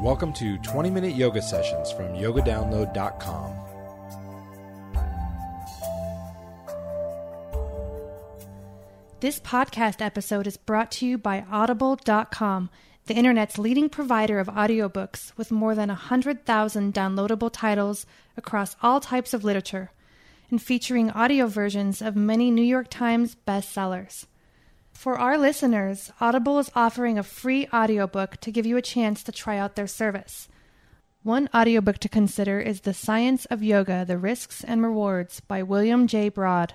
Welcome to 20 minute yoga sessions from yogadownload.com. This podcast episode is brought to you by Audible.com, the internet's leading provider of audiobooks with more than 100,000 downloadable titles across all types of literature and featuring audio versions of many New York Times bestsellers. For our listeners, Audible is offering a free audiobook to give you a chance to try out their service. One audiobook to consider is The Science of Yoga The Risks and Rewards by William J. Broad.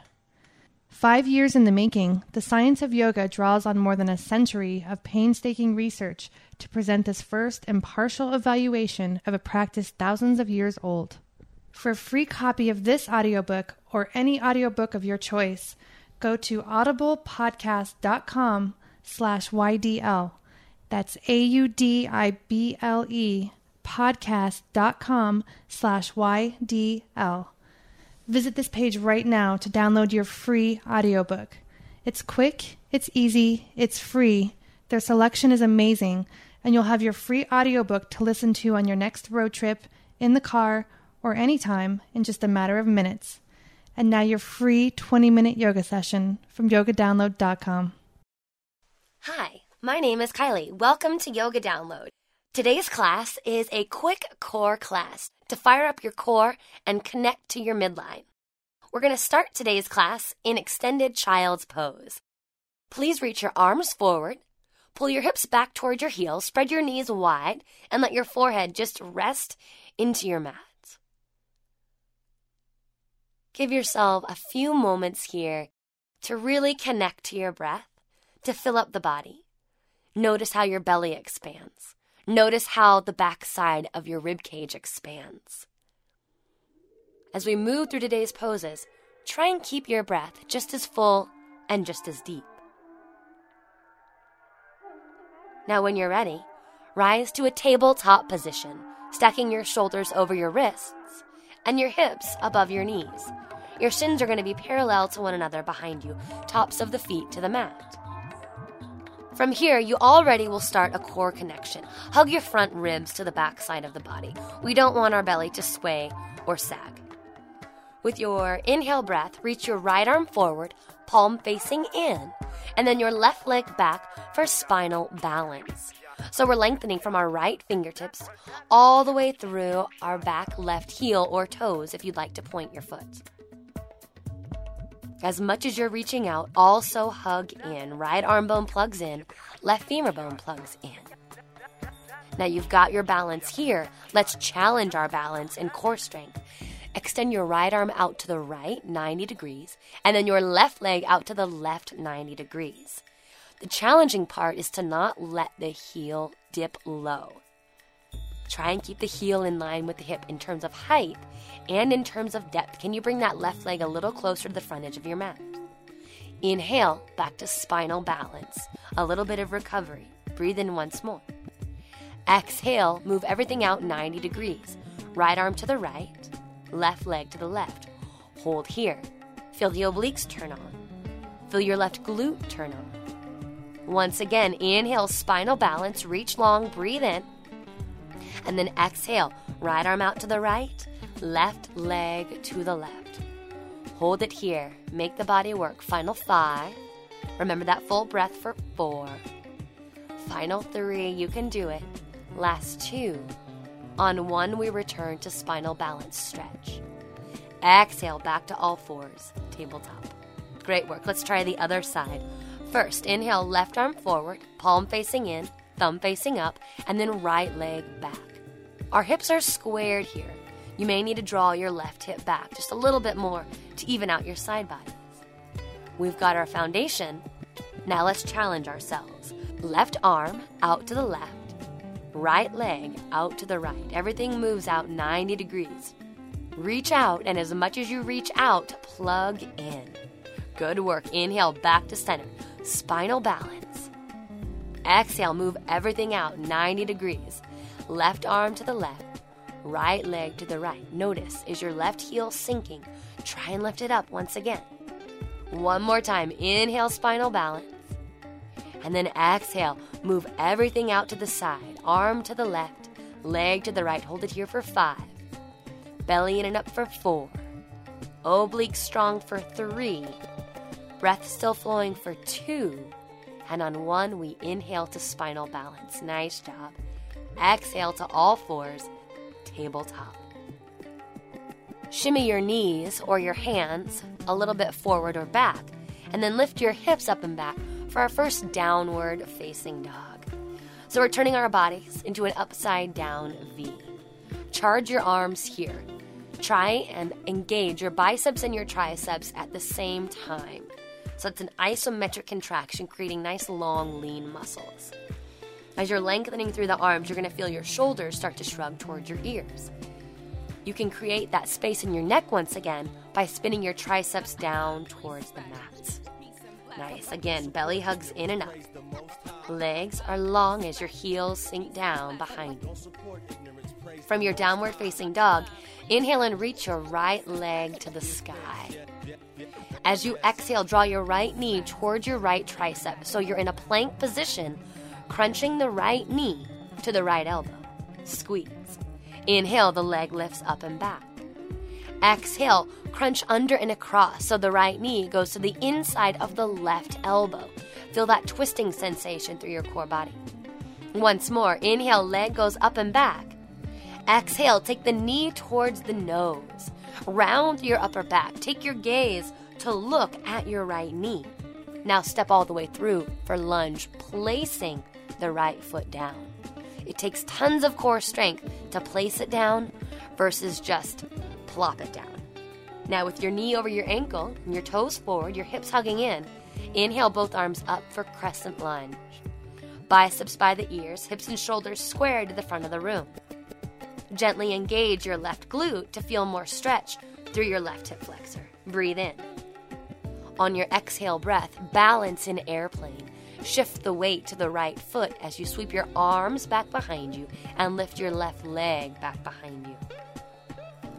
Five years in the making, the science of yoga draws on more than a century of painstaking research to present this first impartial evaluation of a practice thousands of years old. For a free copy of this audiobook or any audiobook of your choice, go to audiblepodcast.com slash YDL. That's A-U-D-I-B-L-E podcast.com slash YDL. Visit this page right now to download your free audiobook. It's quick, it's easy, it's free. Their selection is amazing, and you'll have your free audiobook to listen to on your next road trip, in the car, or anytime in just a matter of minutes. And now your free 20 minute yoga session from yogadownload.com. Hi, my name is Kylie. Welcome to Yoga Download. Today's class is a quick core class to fire up your core and connect to your midline. We're going to start today's class in extended child's pose. Please reach your arms forward, pull your hips back toward your heels, spread your knees wide, and let your forehead just rest into your mat. Give yourself a few moments here to really connect to your breath, to fill up the body. Notice how your belly expands. Notice how the back side of your rib cage expands. As we move through today's poses, try and keep your breath just as full and just as deep. Now, when you're ready, rise to a tabletop position, stacking your shoulders over your wrists and your hips above your knees. Your shins are going to be parallel to one another behind you, tops of the feet to the mat. From here, you already will start a core connection. Hug your front ribs to the back side of the body. We don't want our belly to sway or sag. With your inhale breath, reach your right arm forward, palm facing in, and then your left leg back for spinal balance. So we're lengthening from our right fingertips all the way through our back left heel or toes if you'd like to point your foot. As much as you're reaching out, also hug in. Right arm bone plugs in, left femur bone plugs in. Now you've got your balance here. Let's challenge our balance and core strength. Extend your right arm out to the right, 90 degrees, and then your left leg out to the left, 90 degrees. The challenging part is to not let the heel dip low. Try and keep the heel in line with the hip in terms of height and in terms of depth. Can you bring that left leg a little closer to the front edge of your mat? Inhale, back to spinal balance. A little bit of recovery. Breathe in once more. Exhale, move everything out 90 degrees. Right arm to the right, left leg to the left. Hold here. Feel the obliques turn on. Feel your left glute turn on. Once again, inhale, spinal balance, reach long, breathe in. And then exhale, right arm out to the right, left leg to the left. Hold it here. Make the body work. Final five. Remember that full breath for four. Final three. You can do it. Last two. On one, we return to spinal balance stretch. Exhale back to all fours, tabletop. Great work. Let's try the other side. First, inhale, left arm forward, palm facing in, thumb facing up, and then right leg back. Our hips are squared here. You may need to draw your left hip back just a little bit more to even out your side bodies. We've got our foundation. Now let's challenge ourselves. Left arm out to the left, right leg out to the right. Everything moves out 90 degrees. Reach out, and as much as you reach out, plug in. Good work. Inhale back to center. Spinal balance. Exhale, move everything out 90 degrees. Left arm to the left, right leg to the right. Notice, is your left heel sinking? Try and lift it up once again. One more time. Inhale, spinal balance. And then exhale, move everything out to the side. Arm to the left, Leg to the right, hold it here for five. Belly in and up for four. Oblique strong for three. Breath still flowing for two. And on one, we inhale to spinal balance. Nice job. Exhale to all fours, tabletop. Shimmy your knees or your hands a little bit forward or back, and then lift your hips up and back for our first downward facing dog. So we're turning our bodies into an upside down V. Charge your arms here. Try and engage your biceps and your triceps at the same time. So it's an isometric contraction, creating nice, long, lean muscles. As you're lengthening through the arms, you're going to feel your shoulders start to shrug towards your ears. You can create that space in your neck once again by spinning your triceps down towards the mat. Nice. Again, belly hugs in and up. Legs are long as your heels sink down behind you. From your downward facing dog, inhale and reach your right leg to the sky. As you exhale, draw your right knee towards your right tricep so you're in a plank position, crunching the right knee to the right elbow. Squeeze. Inhale, the leg lifts up and back. Exhale, crunch under and across so the right knee goes to the inside of the left elbow. Feel that twisting sensation through your core body. Once more, inhale, leg goes up and back. Exhale, take the knee towards the nose. Round your upper back. Take your gaze to look at your right knee. Now step all the way through for lunge, placing the right foot down. It takes tons of core strength to place it down versus just plop it down. Now, with your knee over your ankle and your toes forward, your hips hugging in, inhale both arms up for crescent lunge. Biceps by the ears, hips and shoulders squared to the front of the room. Gently engage your left glute to feel more stretch through your left hip flexor. Breathe in. On your exhale breath, balance in airplane. Shift the weight to the right foot as you sweep your arms back behind you and lift your left leg back behind you.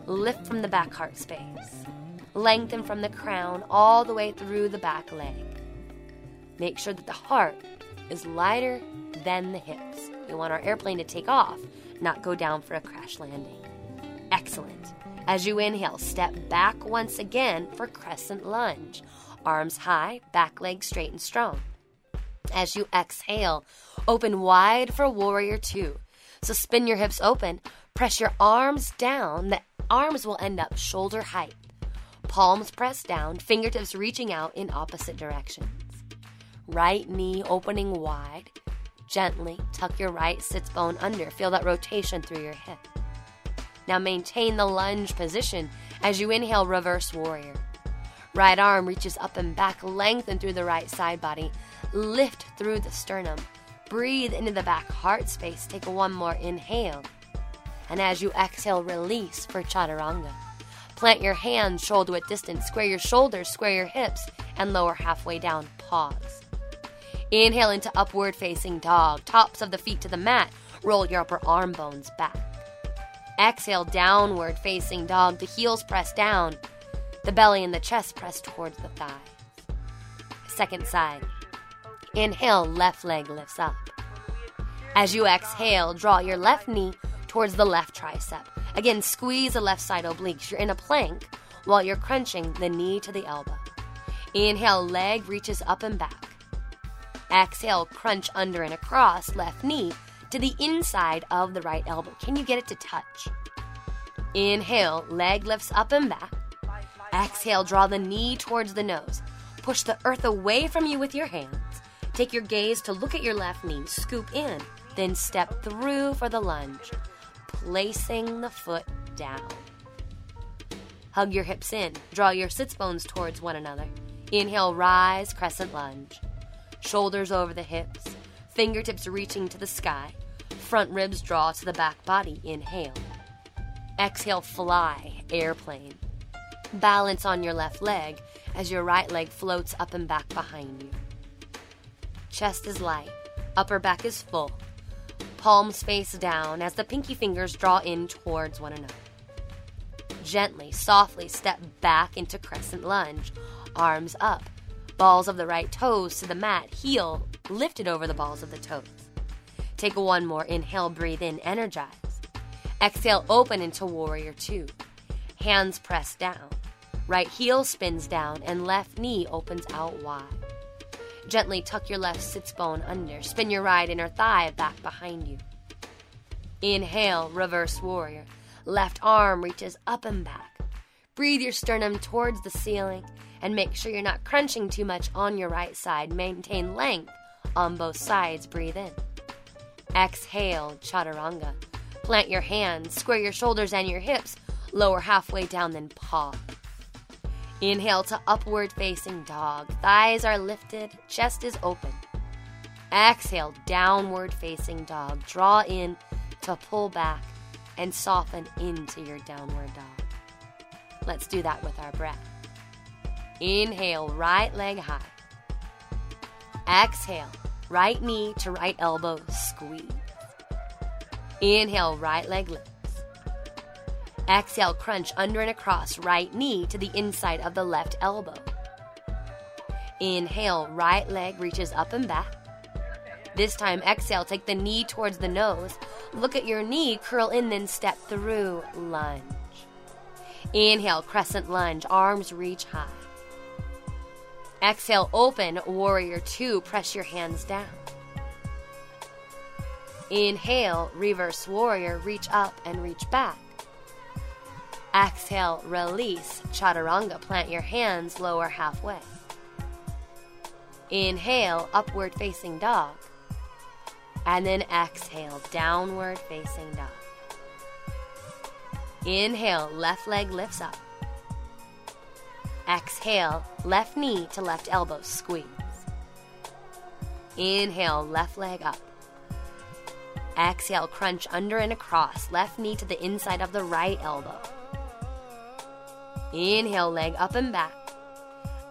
Lift from the back heart space. Lengthen from the crown all the way through the back leg. Make sure that the heart is lighter than the hips. We want our airplane to take off, not go down for a crash landing. Excellent. As you inhale, step back once again for crescent lunge. Arms high, back leg straight and strong. As you exhale, open wide for warrior two. So spin your hips open, press your arms down. The arms will end up shoulder height. Palms pressed down, fingertips reaching out in opposite directions. Right knee opening wide. Gently tuck your right sits bone under. Feel that rotation through your hip. Now maintain the lunge position as you inhale, reverse warrior. Right arm reaches up and back, lengthen through the right side body, lift through the sternum. Breathe into the back heart space. Take one more inhale. And as you exhale, release for chaturanga. Plant your hands shoulder width distance, square your shoulders, square your hips, and lower halfway down. Pause. Inhale into upward facing dog, tops of the feet to the mat. Roll your upper arm bones back. Exhale, downward facing dog, the heels press down, the belly and the chest press towards the thighs. Second side. Inhale, left leg lifts up. As you exhale, draw your left knee towards the left tricep. Again, squeeze the left side obliques. You're in a plank while you're crunching the knee to the elbow. Inhale, leg reaches up and back. Exhale, crunch under and across left knee to the inside of the right elbow. Can you get it to touch? Inhale, leg lifts up and back. Exhale, draw the knee towards the nose. Push the earth away from you with your hands. Take your gaze to look at your left knee, scoop in, then step through for the lunge, placing the foot down. Hug your hips in, draw your sits bones towards one another. Inhale, rise, crescent lunge. Shoulders over the hips, fingertips reaching to the sky. Front ribs draw to the back body. Inhale. Exhale, fly, airplane. Balance on your left leg as your right leg floats up and back behind you. Chest is light, upper back is full. Palms face down as the pinky fingers draw in towards one another. Gently, softly step back into crescent lunge, arms up, balls of the right toes to the mat, heel lifted over the balls of the toes. Take one more inhale, breathe in, energize. Exhale, open into warrior two. Hands press down. Right heel spins down and left knee opens out wide. Gently tuck your left sits bone under. Spin your right inner thigh back behind you. Inhale, reverse warrior. Left arm reaches up and back. Breathe your sternum towards the ceiling and make sure you're not crunching too much on your right side. Maintain length on both sides. Breathe in. Exhale, chaturanga. Plant your hands, square your shoulders and your hips, lower halfway down, then paw. Inhale to upward facing dog. Thighs are lifted, chest is open. Exhale, downward facing dog. Draw in to pull back and soften into your downward dog. Let's do that with our breath. Inhale, right leg high. Exhale, right knee to right elbow, squeeze. Inhale, right leg lifts. Exhale, crunch under and across right knee to the inside of the left elbow. Inhale, right leg reaches up and back. This time, exhale, take the knee towards the nose. Look at your knee, curl in, then step through, lunge. Inhale, crescent lunge, arms reach high. Exhale, open, warrior two, press your hands down. Inhale, reverse warrior, reach up and reach back. Exhale, release, chaturanga, plant your hands lower halfway. Inhale, upward facing dog. And then exhale, downward facing dog. Inhale, left leg lifts up. Exhale, left knee to left elbow, squeeze. Inhale, left leg up. Exhale, crunch under and across, left knee to the inside of the right elbow. Inhale, leg up and back.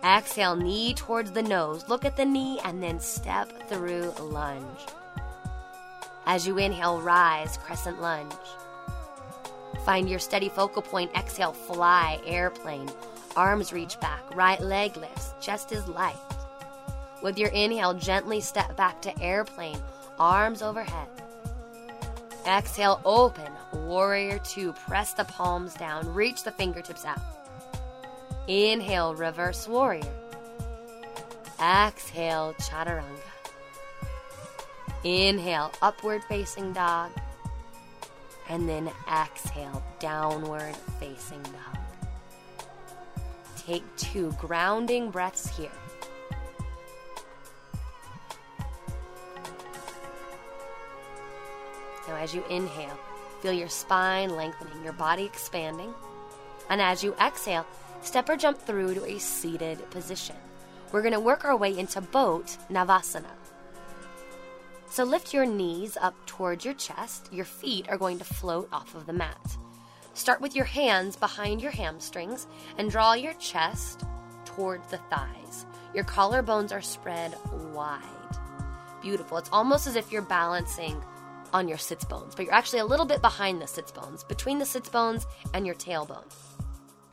Exhale, knee towards the nose. Look at the knee and then step through lunge. As you inhale, rise, crescent lunge. Find your steady focal point. Exhale, fly, airplane. Arms reach back, right leg lifts, chest is light. With your inhale, gently step back to airplane, arms overhead. Exhale, open, warrior two. Press the palms down, reach the fingertips out. Inhale, reverse warrior. Exhale, chaturanga. Inhale, upward facing dog. And then exhale, downward facing dog. Take two grounding breaths here. Now, as you inhale, feel your spine lengthening, your body expanding. And as you exhale, step or jump through to a seated position. We're going to work our way into boat navasana. So lift your knees up towards your chest. Your feet are going to float off of the mat. Start with your hands behind your hamstrings and draw your chest towards the thighs. Your collarbones are spread wide. Beautiful. It's almost as if you're balancing on your sits bones, but you're actually a little bit behind the sits bones, between the sits bones and your tailbone.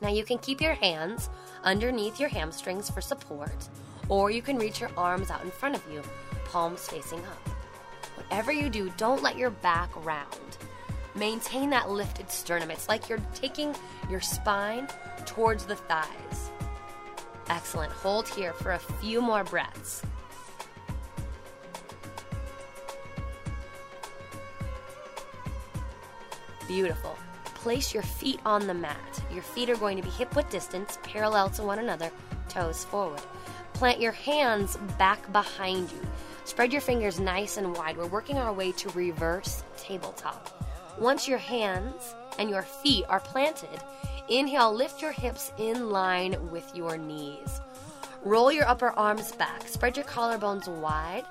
Now you can keep your hands underneath your hamstrings for support, or you can reach your arms out in front of you, palms facing up. Whatever you do, don't let your back round. Maintain that lifted sternum. It's like you're taking your spine towards the thighs. Excellent. Hold here for a few more breaths. Beautiful. Place your feet on the mat. Your feet are going to be hip width distance, parallel to one another, toes forward. Plant your hands back behind you. Spread your fingers nice and wide. We're working our way to reverse tabletop. Once your hands and your feet are planted, inhale, lift your hips in line with your knees. Roll your upper arms back, spread your collarbones wide,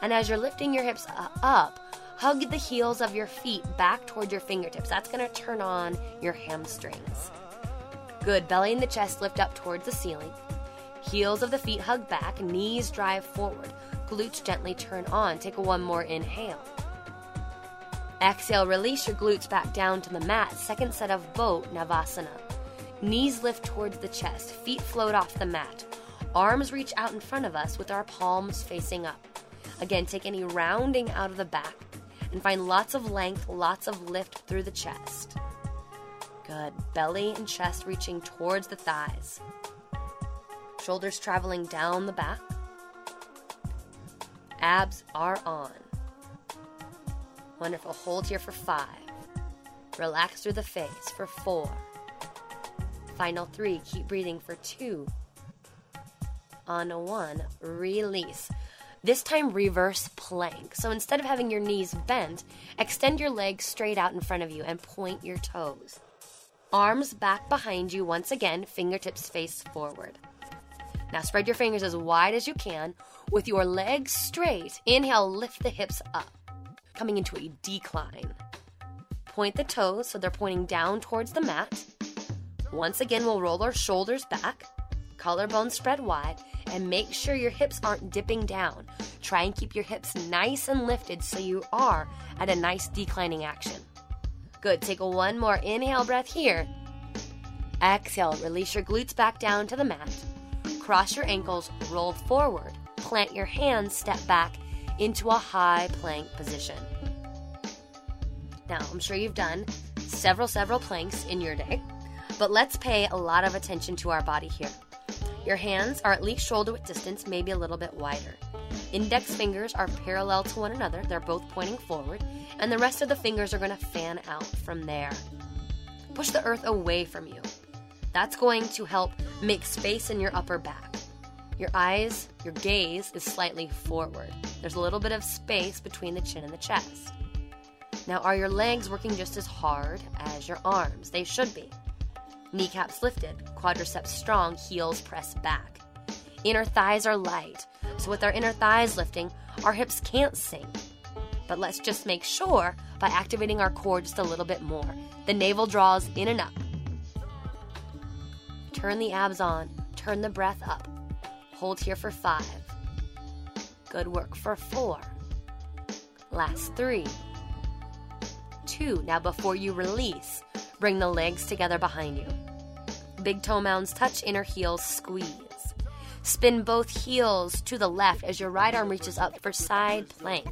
and as you're lifting your hips uh, up, hug the heels of your feet back toward your fingertips. That's going to turn on your hamstrings. Good. Belly and the chest lift up towards the ceiling. Heels of the feet hug back, knees drive forward, glutes gently turn on. Take one more inhale. Exhale, release your glutes back down to the mat. Second set of boat, Navasana. Knees lift towards the chest, feet float off the mat. Arms reach out in front of us with our palms facing up. Again, take any rounding out of the back and find lots of length, lots of lift through the chest. Good. Belly and chest reaching towards the thighs. Shoulders traveling down the back. Abs are on. Wonderful. Hold here for five. Relax through the face for four. Final three. Keep breathing for two. On one, release. This time, reverse plank. So instead of having your knees bent, extend your legs straight out in front of you and point your toes. Arms back behind you once again, fingertips face forward. Now spread your fingers as wide as you can with your legs straight. Inhale, lift the hips up, coming into a decline. Point the toes so they're pointing down towards the mat. Once again, we'll roll our shoulders back, collarbones spread wide, and make sure your hips aren't dipping down. Try and keep your hips nice and lifted so you are at a nice declining action. Good. Take a one more inhale breath here. Exhale, release your glutes back down to the mat. Cross your ankles, roll forward. Plant your hands, step back into a high plank position. Now, I'm sure you've done several, several planks in your day, but let's pay a lot of attention to our body here. Your hands are at least shoulder width distance, maybe a little bit wider. Index fingers are parallel to one another, they're both pointing forward, and the rest of the fingers are going to fan out from there. Push the earth away from you. That's going to help make space in your upper back. Your eyes, your gaze is slightly forward. There's a little bit of space between the chin and the chest. Now, are your legs working just as hard as your arms? They should be. Kneecaps lifted, quadriceps strong, heels pressed back. Inner thighs are light, so with our inner thighs lifting, our hips can't sink. But let's just make sure by activating our core just a little bit more. The navel draws in and up. Turn the abs on, turn the breath up. Hold here for five. Good work for four. Last three. Two. Now, before you release, bring the legs together behind you. Big toe mounds touch, inner heels squeeze. Spin both heels to the left as your right arm reaches up for side plank.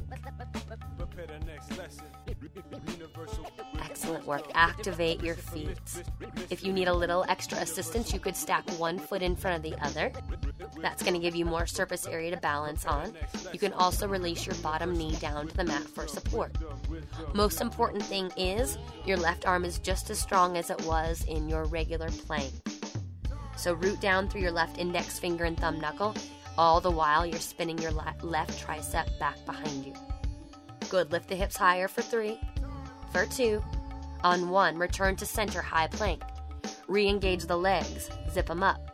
Excellent work. Activate your feet. If you need a little extra assistance, you could stack one foot in front of the other. That's going to give you more surface area to balance on. You can also release your bottom knee down to the mat for support. Most important thing is your left arm is just as strong as it was in your regular plank. So root down through your left index finger and thumb knuckle, all the while you're spinning your left tricep back behind you. Good. Lift the hips higher for three. For two. On one, return to center high plank. Re engage the legs, zip them up.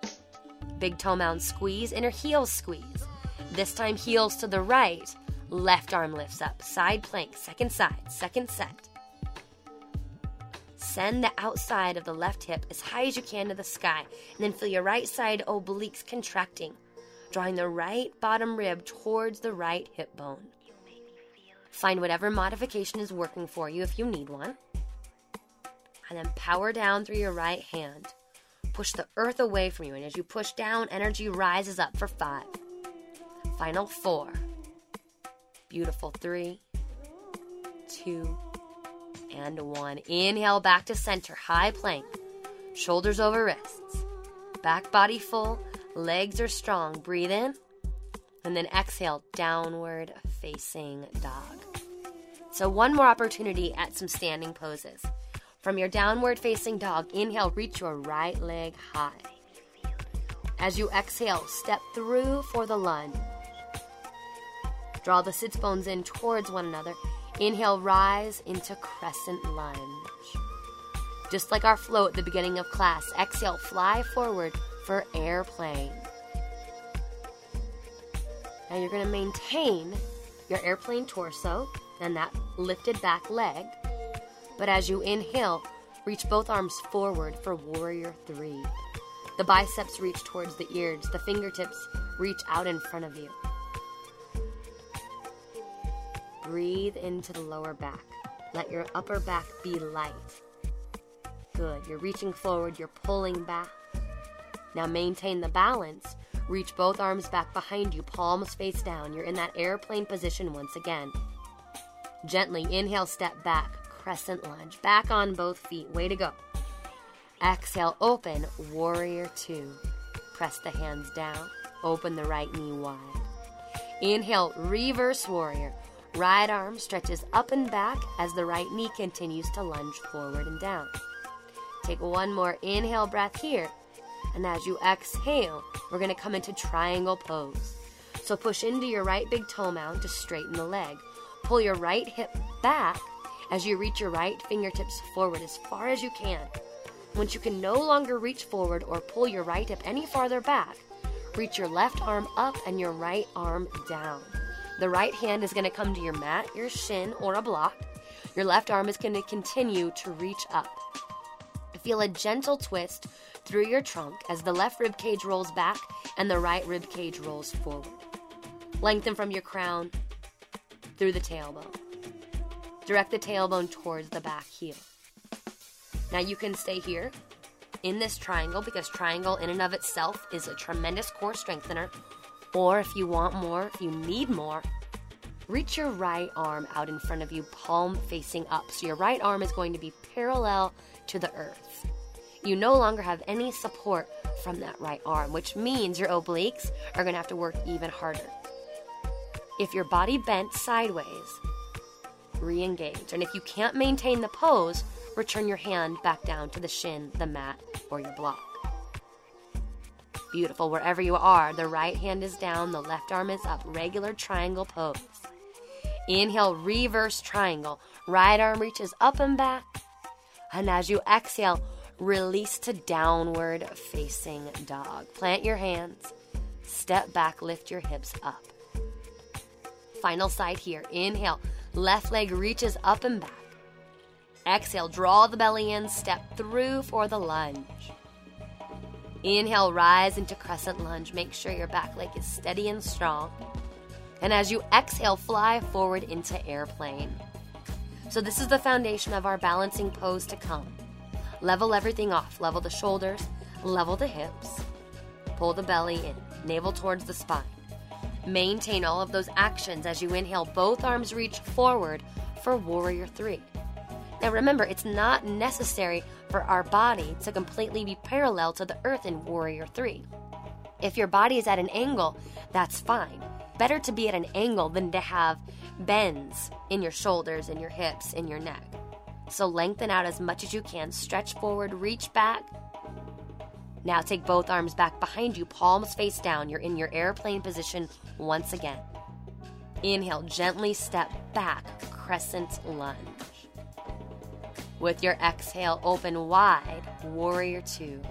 Big toe mound squeeze, inner heels squeeze. This time, heels to the right. Left arm lifts up, side plank, second side, second set. Send the outside of the left hip as high as you can to the sky, and then feel your right side obliques contracting, drawing the right bottom rib towards the right hip bone. Find whatever modification is working for you if you need one. And then power down through your right hand. Push the earth away from you, and as you push down, energy rises up for five. Final four. Beautiful. Three, two, and one. Inhale back to center, high plank. Shoulders over wrists. Back body full, legs are strong. Breathe in, and then exhale, downward facing dog. So, one more opportunity at some standing poses. From your downward facing dog, inhale, reach your right leg high. As you exhale, step through for the lunge. Draw the sits bones in towards one another. Inhale, rise into crescent lunge. Just like our flow at the beginning of class, exhale, fly forward for airplane. Now you're going to maintain your airplane torso and that lifted back leg. But as you inhale, reach both arms forward for warrior three. The biceps reach towards the ears, the fingertips reach out in front of you. Breathe into the lower back. Let your upper back be light. Good. You're reaching forward, you're pulling back. Now maintain the balance Reach both arms back behind you, palms face down. You're in that airplane position once again. Gently inhale, step back, crescent lunge. Back on both feet. Way to go. Exhale, open, warrior two. Press the hands down, open the right knee wide. Inhale, reverse warrior. Right arm stretches up and back as the right knee continues to lunge forward and down. Take one more inhale breath here. And as you exhale, we're going to come into triangle pose. So push into your right big toe mound to straighten the leg. Pull your right hip back as you reach your right fingertips forward as far as you can. Once you can no longer reach forward or pull your right hip any farther back, reach your left arm up and your right arm down. The right hand is going to come to your mat, your shin, or a block. Your left arm is going to continue to reach up. Feel a gentle twist through your trunk as the left rib cage rolls back and the right rib cage rolls forward. Lengthen from your crown through the tailbone. Direct the tailbone towards the back heel. Now you can stay here in this triangle because triangle in and of itself is a tremendous core strengthener. Or if you want more, if you need more, reach your right arm out in front of you, palm facing up. So your right arm is going to be parallel to the earth. You no longer have any support from that right arm, which means your obliques are going to have to work even harder. If your body bent sideways, re engage. And if you can't maintain the pose, return your hand back down to the shin, the mat, or your block. Beautiful. Wherever you are, the right hand is down, the left arm is up. Regular triangle pose. Inhale, reverse triangle. Right arm reaches up and back. And as you exhale, release to downward facing dog. Plant your hands, step back, lift your hips up. Final side here. Inhale, left leg reaches up and back. Exhale, draw the belly in, step through for the lunge. Inhale, rise into crescent lunge. Make sure your back leg is steady and strong. And as you exhale, fly forward into airplane. So, this is the foundation of our balancing pose to come. Level everything off. Level the shoulders, level the hips, pull the belly in, navel towards the spine. Maintain all of those actions as you inhale, both arms reach forward for warrior three. Now remember, it's not necessary for our body to completely be parallel to the earth in warrior three. If your body is at an angle, that's fine. Better to be at an angle than to have bends in your shoulders, in your hips, in your neck. So lengthen out as much as you can, stretch forward, reach back. Now take both arms back behind you, palms face down. You're in your airplane position once again. Inhale, gently step back, crescent lunge. With your exhale, open wide, warrior two.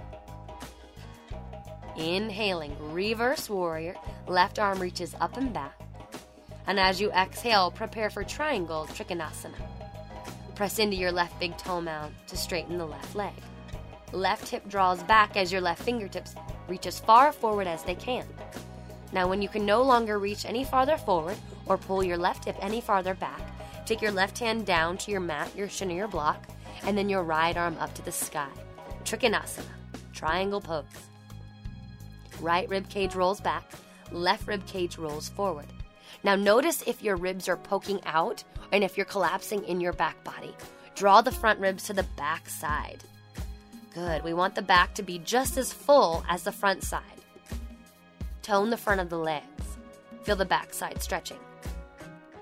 Inhaling, reverse warrior, left arm reaches up and back. And as you exhale, prepare for triangle trikonasana. Press into your left big toe mound to straighten the left leg. Left hip draws back as your left fingertips reach as far forward as they can. Now, when you can no longer reach any farther forward or pull your left hip any farther back, take your left hand down to your mat, your shin, or your block, and then your right arm up to the sky. Trikonasana, triangle pose. Right rib cage rolls back, left rib cage rolls forward. Now, notice if your ribs are poking out and if you're collapsing in your back body. Draw the front ribs to the back side. Good. We want the back to be just as full as the front side. Tone the front of the legs. Feel the back side stretching.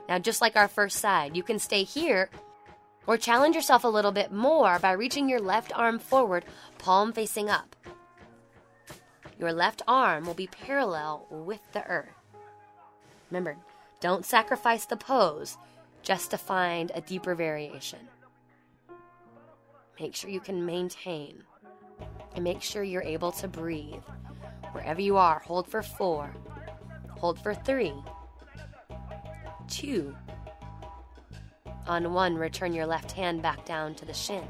Now, just like our first side, you can stay here or challenge yourself a little bit more by reaching your left arm forward, palm facing up. Your left arm will be parallel with the earth. Remember, don't sacrifice the pose just to find a deeper variation. Make sure you can maintain and make sure you're able to breathe. Wherever you are, hold for four, hold for three, two. On one, return your left hand back down to the shin.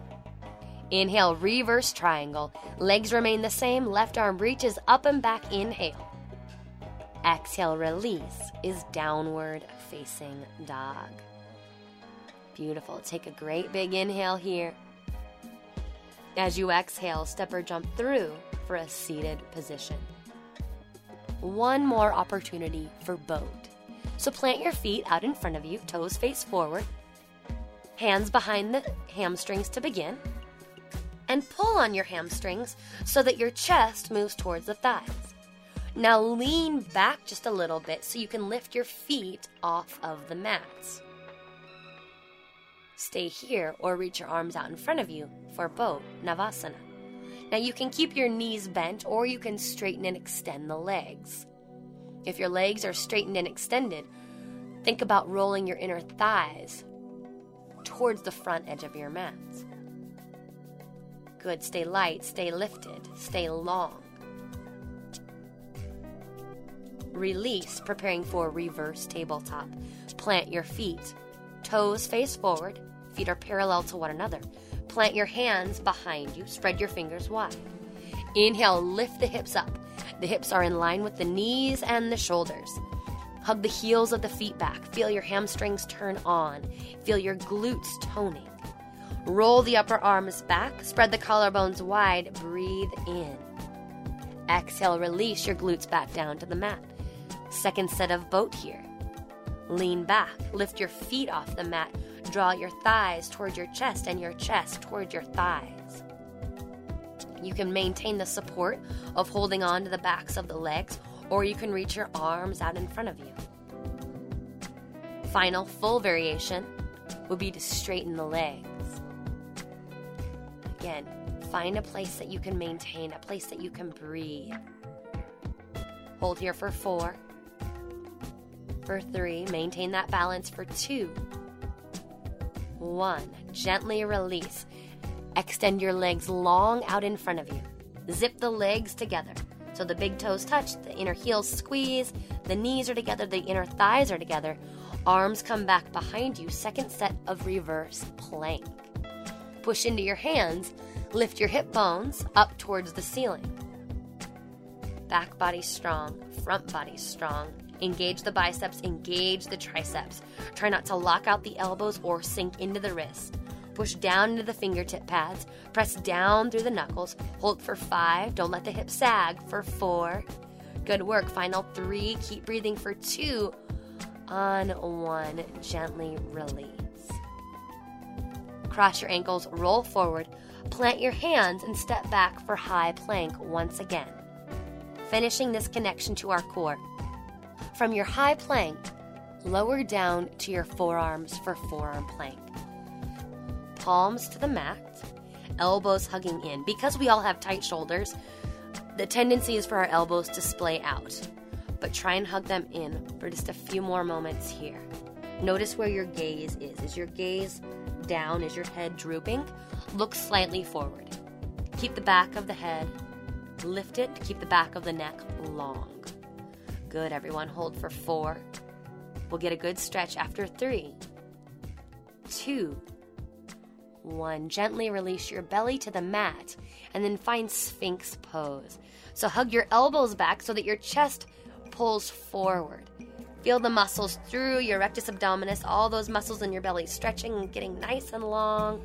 Inhale, reverse triangle. Legs remain the same, left arm reaches up and back. Inhale. Exhale, release is downward facing dog. Beautiful. Take a great big inhale here. As you exhale, step or jump through for a seated position. One more opportunity for boat. So plant your feet out in front of you, toes face forward. Hands behind the hamstrings to begin. And pull on your hamstrings so that your chest moves towards the thighs. Now lean back just a little bit so you can lift your feet off of the mats. Stay here or reach your arms out in front of you for boat Navasana. Now you can keep your knees bent or you can straighten and extend the legs. If your legs are straightened and extended, think about rolling your inner thighs towards the front edge of your mats. Good. Stay light, stay lifted, stay long. Release, preparing for reverse tabletop. Plant your feet. Toes face forward, feet are parallel to one another. Plant your hands behind you, spread your fingers wide. Inhale, lift the hips up. The hips are in line with the knees and the shoulders. Hug the heels of the feet back. Feel your hamstrings turn on. Feel your glutes toning. Roll the upper arms back. Spread the collarbones wide. Breathe in. Exhale, release your glutes back down to the mat. Second set of boat here. Lean back. Lift your feet off the mat. Draw your thighs toward your chest and your chest toward your thighs. You can maintain the support of holding on to the backs of the legs, or you can reach your arms out in front of you. Final full variation would be to straighten the legs. Again, find a place that you can maintain, a place that you can breathe. Hold here for four. For three, maintain that balance for two. One, gently release. Extend your legs long out in front of you. Zip the legs together. So the big toes touch, the inner heels squeeze, the knees are together, the inner thighs are together. Arms come back behind you. Second set of reverse plank. Push into your hands, lift your hip bones up towards the ceiling. Back body strong, front body strong. Engage the biceps, engage the triceps. Try not to lock out the elbows or sink into the wrist. Push down into the fingertip pads. Press down through the knuckles. Hold for five. Don't let the hips sag for four. Good work. Final three. Keep breathing for two. On one. Gently release. Cross your ankles, roll forward, plant your hands, and step back for high plank once again. Finishing this connection to our core. From your high plank, lower down to your forearms for forearm plank. Palms to the mat, elbows hugging in. Because we all have tight shoulders, the tendency is for our elbows to splay out. But try and hug them in for just a few more moments here. Notice where your gaze is. Is your gaze down? Is your head drooping? Look slightly forward. Keep the back of the head lifted. Keep the back of the neck long. Good, everyone. Hold for four. We'll get a good stretch after three, two, one. Gently release your belly to the mat and then find Sphinx pose. So hug your elbows back so that your chest pulls forward. Feel the muscles through your rectus abdominis, all those muscles in your belly stretching and getting nice and long.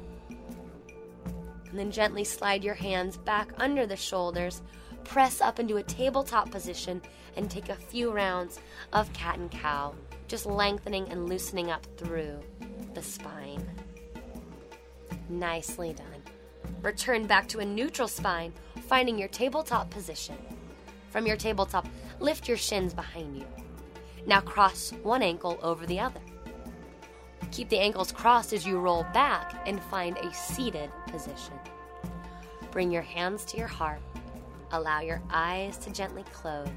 And then gently slide your hands back under the shoulders. Press up into a tabletop position and take a few rounds of cat and cow, just lengthening and loosening up through the spine. Nicely done. Return back to a neutral spine, finding your tabletop position. From your tabletop, lift your shins behind you. Now cross one ankle over the other. Keep the ankles crossed as you roll back and find a seated position. Bring your hands to your heart. Allow your eyes to gently close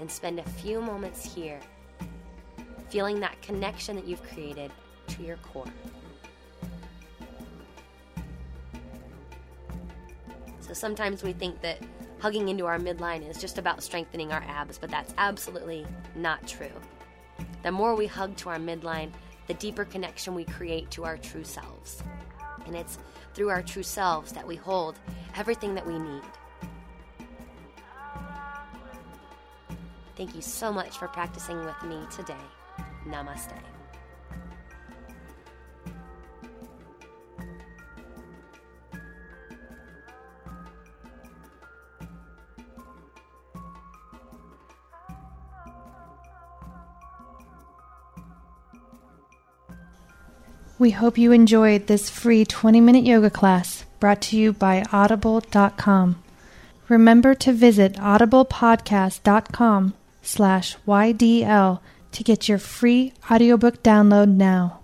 and spend a few moments here, feeling that connection that you've created to your core. So sometimes we think that hugging into our midline is just about strengthening our abs, but that's absolutely not true. The more we hug to our midline, the deeper connection we create to our true selves. And it's through our true selves that we hold everything that we need. Thank you so much for practicing with me today. Namaste. We hope you enjoyed this free 20 minute yoga class brought to you by audible.com. Remember to visit audiblepodcast.com slash YDL to get your free audiobook download now.